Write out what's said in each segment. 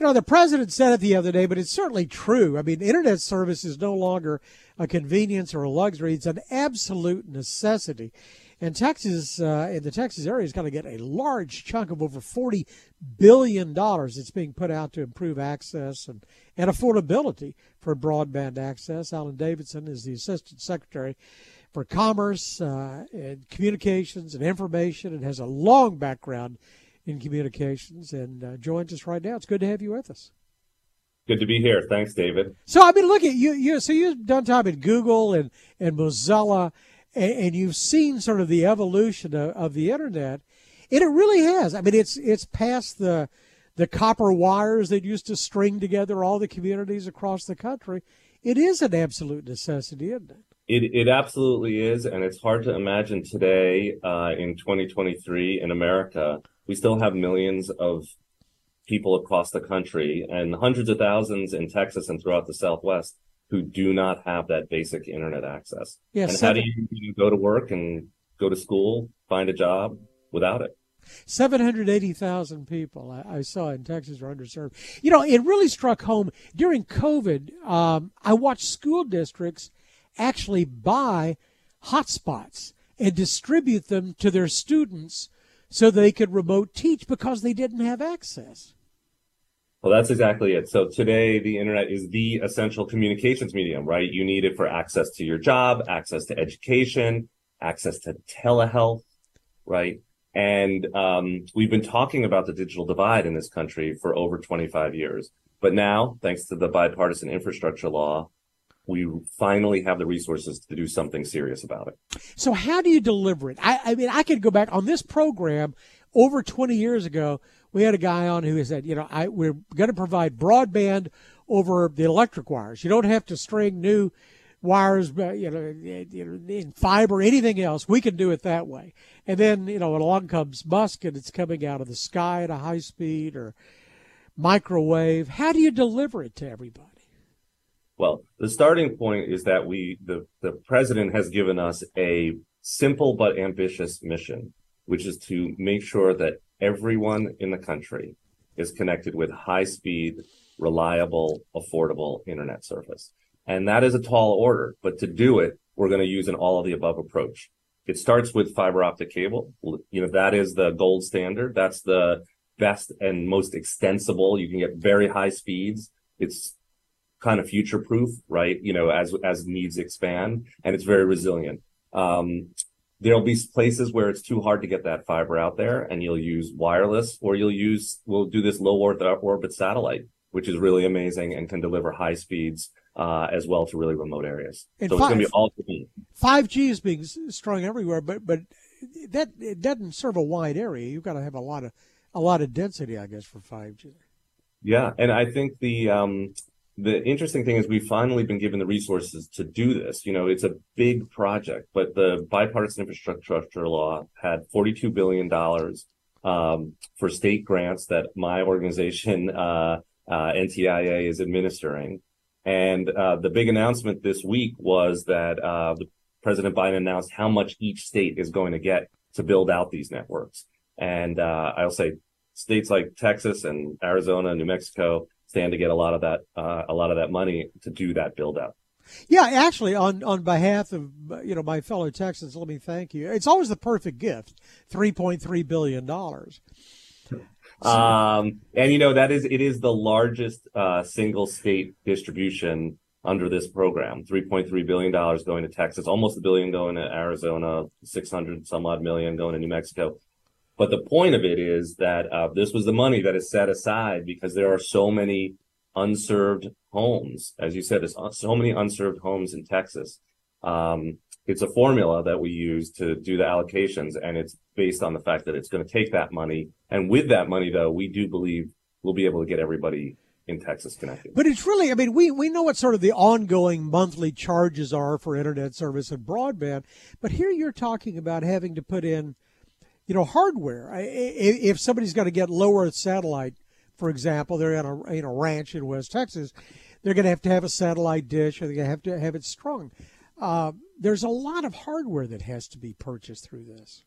You know, the president said it the other day, but it's certainly true. I mean, internet service is no longer a convenience or a luxury; it's an absolute necessity. And Texas, uh, in the Texas area, is going to get a large chunk of over forty billion dollars that's being put out to improve access and, and affordability for broadband access. Alan Davidson is the assistant secretary for commerce uh, and communications and information, and has a long background in communications and uh, joins us right now. It's good to have you with us. Good to be here. Thanks, David. So I mean, look at you. You so you've done time at Google and and Mozilla, and, and you've seen sort of the evolution of, of, the internet, and it really has. I mean, it's it's past the the copper wires that used to string together all the communities across the country. It is an absolute necessity, isn't it? It it absolutely is, and it's hard to imagine today uh, in 2023 in America we still have millions of people across the country and hundreds of thousands in Texas and throughout the Southwest who do not have that basic internet access. Yes, and how do you, you go to work and go to school, find a job without it? 780,000 people I, I, saw in Texas are underserved. You know, it really struck home during COVID. Um, I watched school districts actually buy hotspots and distribute them to their students so they could remote teach because they didn't have access. Well, that's exactly it. So today, the internet is the essential communications medium, right? You need it for access to your job, access to education, access to telehealth, right? And um, we've been talking about the digital divide in this country for over 25 years. But now, thanks to the bipartisan infrastructure law, we finally have the resources to do something serious about it. So, how do you deliver it? I, I mean, I could go back on this program over 20 years ago. We had a guy on who said, you know, I, we're going to provide broadband over the electric wires. You don't have to string new wires, you know, in fiber, anything else. We can do it that way. And then, you know, along comes Musk and it's coming out of the sky at a high speed or microwave. How do you deliver it to everybody? Well, the starting point is that we, the, the president has given us a simple but ambitious mission, which is to make sure that everyone in the country is connected with high speed, reliable, affordable internet service. And that is a tall order, but to do it, we're going to use an all of the above approach. It starts with fiber optic cable. You know, that is the gold standard. That's the best and most extensible. You can get very high speeds. It's kind of future proof, right? You know, as as needs expand, and it's very resilient. Um, there'll be places where it's too hard to get that fiber out there, and you'll use wireless, or you'll use we'll do this low Earth orbit satellite, which is really amazing and can deliver high speeds uh, as well to really remote areas. And so five, it's going to be all. Five G is being strung everywhere, but but that it doesn't serve a wide area. You've got to have a lot of a lot of density, I guess, for five G. Yeah, and I think the um, the interesting thing is we've finally been given the resources to do this. You know, it's a big project, but the bipartisan infrastructure law had $42 billion um, for state grants that my organization, uh, uh, NTIA, is administering. And uh, the big announcement this week was that uh, President Biden announced how much each state is going to get to build out these networks. And uh, I'll say states like Texas and Arizona, New Mexico, stand to get a lot of that uh, a lot of that money to do that build out. Yeah, actually, on on behalf of you know my fellow Texans, let me thank you. It's always the perfect gift, three point three billion dollars. Um, and you know that is it is the largest uh, single state distribution under this program. Three point three billion dollars going to Texas, almost a billion going to Arizona, six hundred some odd million going to New Mexico. But the point of it is that uh, this was the money that is set aside because there are so many unserved homes. As you said, there's so many unserved homes in Texas. Um, it's a formula that we use to do the allocations, and it's based on the fact that it's going to take that money. And with that money, though, we do believe we'll be able to get everybody in Texas connected. But it's really, I mean, we, we know what sort of the ongoing monthly charges are for internet service and broadband, but here you're talking about having to put in – you know, hardware. If somebody's going to get low Earth satellite, for example, they're in a, in a ranch in West Texas, they're going to have to have a satellite dish, or they're going to have to have it strung. Uh, there's a lot of hardware that has to be purchased through this.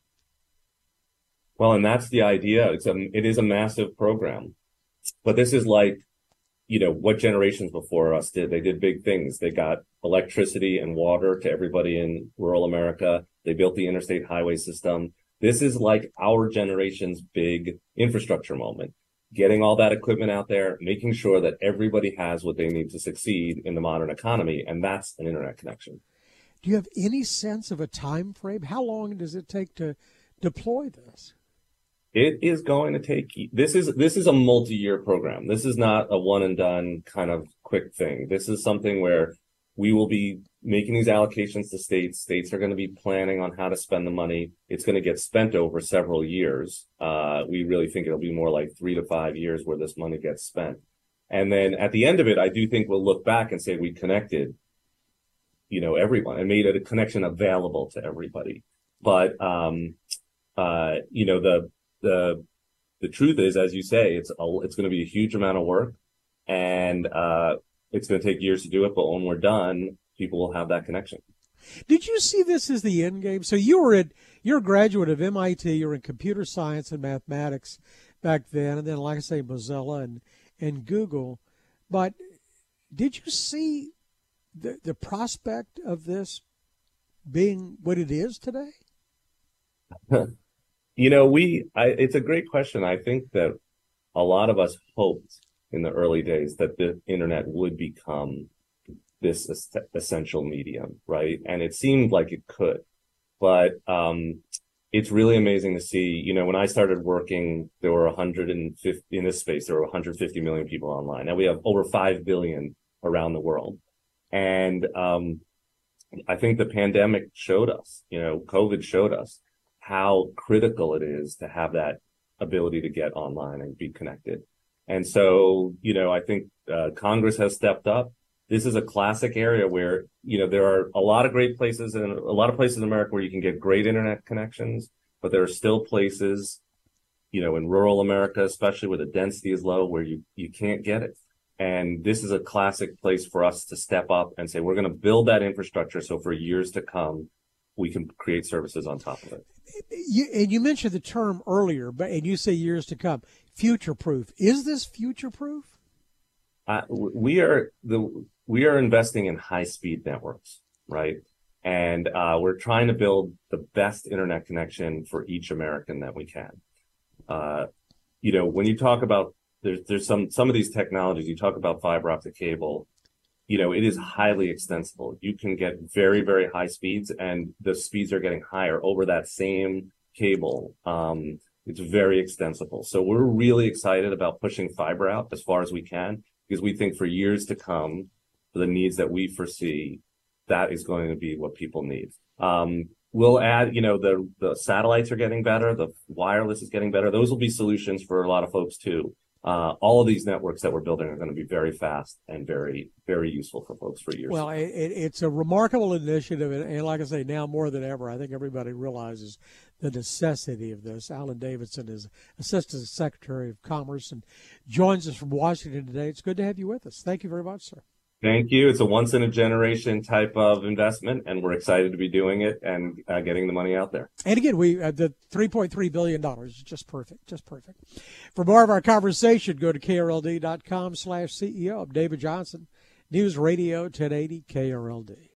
Well, and that's the idea. It's a, it is a massive program. but this is like, you know, what generations before us did. They did big things. They got electricity and water to everybody in rural America. They built the interstate highway system. This is like our generation's big infrastructure moment. Getting all that equipment out there, making sure that everybody has what they need to succeed in the modern economy, and that's an internet connection. Do you have any sense of a time frame? How long does it take to deploy this? It is going to take this is this is a multi-year program. This is not a one and done kind of quick thing. This is something where we will be making these allocations to states. States are going to be planning on how to spend the money. It's going to get spent over several years. Uh, we really think it'll be more like three to five years where this money gets spent. And then at the end of it, I do think we'll look back and say we connected, you know, everyone and made a connection available to everybody. But, um, uh, you know, the, the, the truth is, as you say, it's a, it's going to be a huge amount of work and, uh, it's going to take years to do it, but when we're done, people will have that connection. Did you see this as the end game? So you were at you're a graduate of MIT. You're in computer science and mathematics back then, and then, like I say, Mozilla and and Google. But did you see the the prospect of this being what it is today? you know, we I, it's a great question. I think that a lot of us hoped in the early days that the internet would become this essential medium, right? And it seemed like it could, but um, it's really amazing to see. You know, when I started working, there were 150 in this space. There were 150 million people online. Now we have over five billion around the world, and um, I think the pandemic showed us. You know, COVID showed us how critical it is to have that ability to get online and be connected. And so, you know, I think uh, Congress has stepped up. This is a classic area where, you know, there are a lot of great places and a lot of places in America where you can get great internet connections, but there are still places, you know, in rural America, especially where the density is low, where you, you can't get it. And this is a classic place for us to step up and say, we're going to build that infrastructure. So for years to come, we can create services on top of it. You, and you mentioned the term earlier, but and you say years to come future proof. Is this future proof? Uh, we are the we are investing in high speed networks, right? And uh, we're trying to build the best internet connection for each American that we can. Uh, you know, when you talk about there's there's some some of these technologies, you talk about fiber optic cable. You know, it is highly extensible. You can get very very high speeds, and the speeds are getting higher over that same cable. Um, it's very extensible. So we're really excited about pushing fiber out as far as we can because we think for years to come, for the needs that we foresee, that is going to be what people need. Um, we'll add, you know, the, the satellites are getting better. The wireless is getting better. Those will be solutions for a lot of folks too uh, all of these networks that we're building are going to be very fast and very, very useful for folks for years. Well, it, it's a remarkable initiative, and, and, like I say, now more than ever, I think everybody realizes the necessity of this. Alan Davidson is Assistant Secretary of Commerce and joins us from Washington today. It's good to have you with us. Thank you very much, sir. Thank you. It's a once in a generation type of investment, and we're excited to be doing it and uh, getting the money out there. And again, we uh, the 3.3 billion dollars is just perfect, just perfect. For more of our conversation, go to krld.com/ceo. I'm David Johnson, News Radio 1080 KRLD.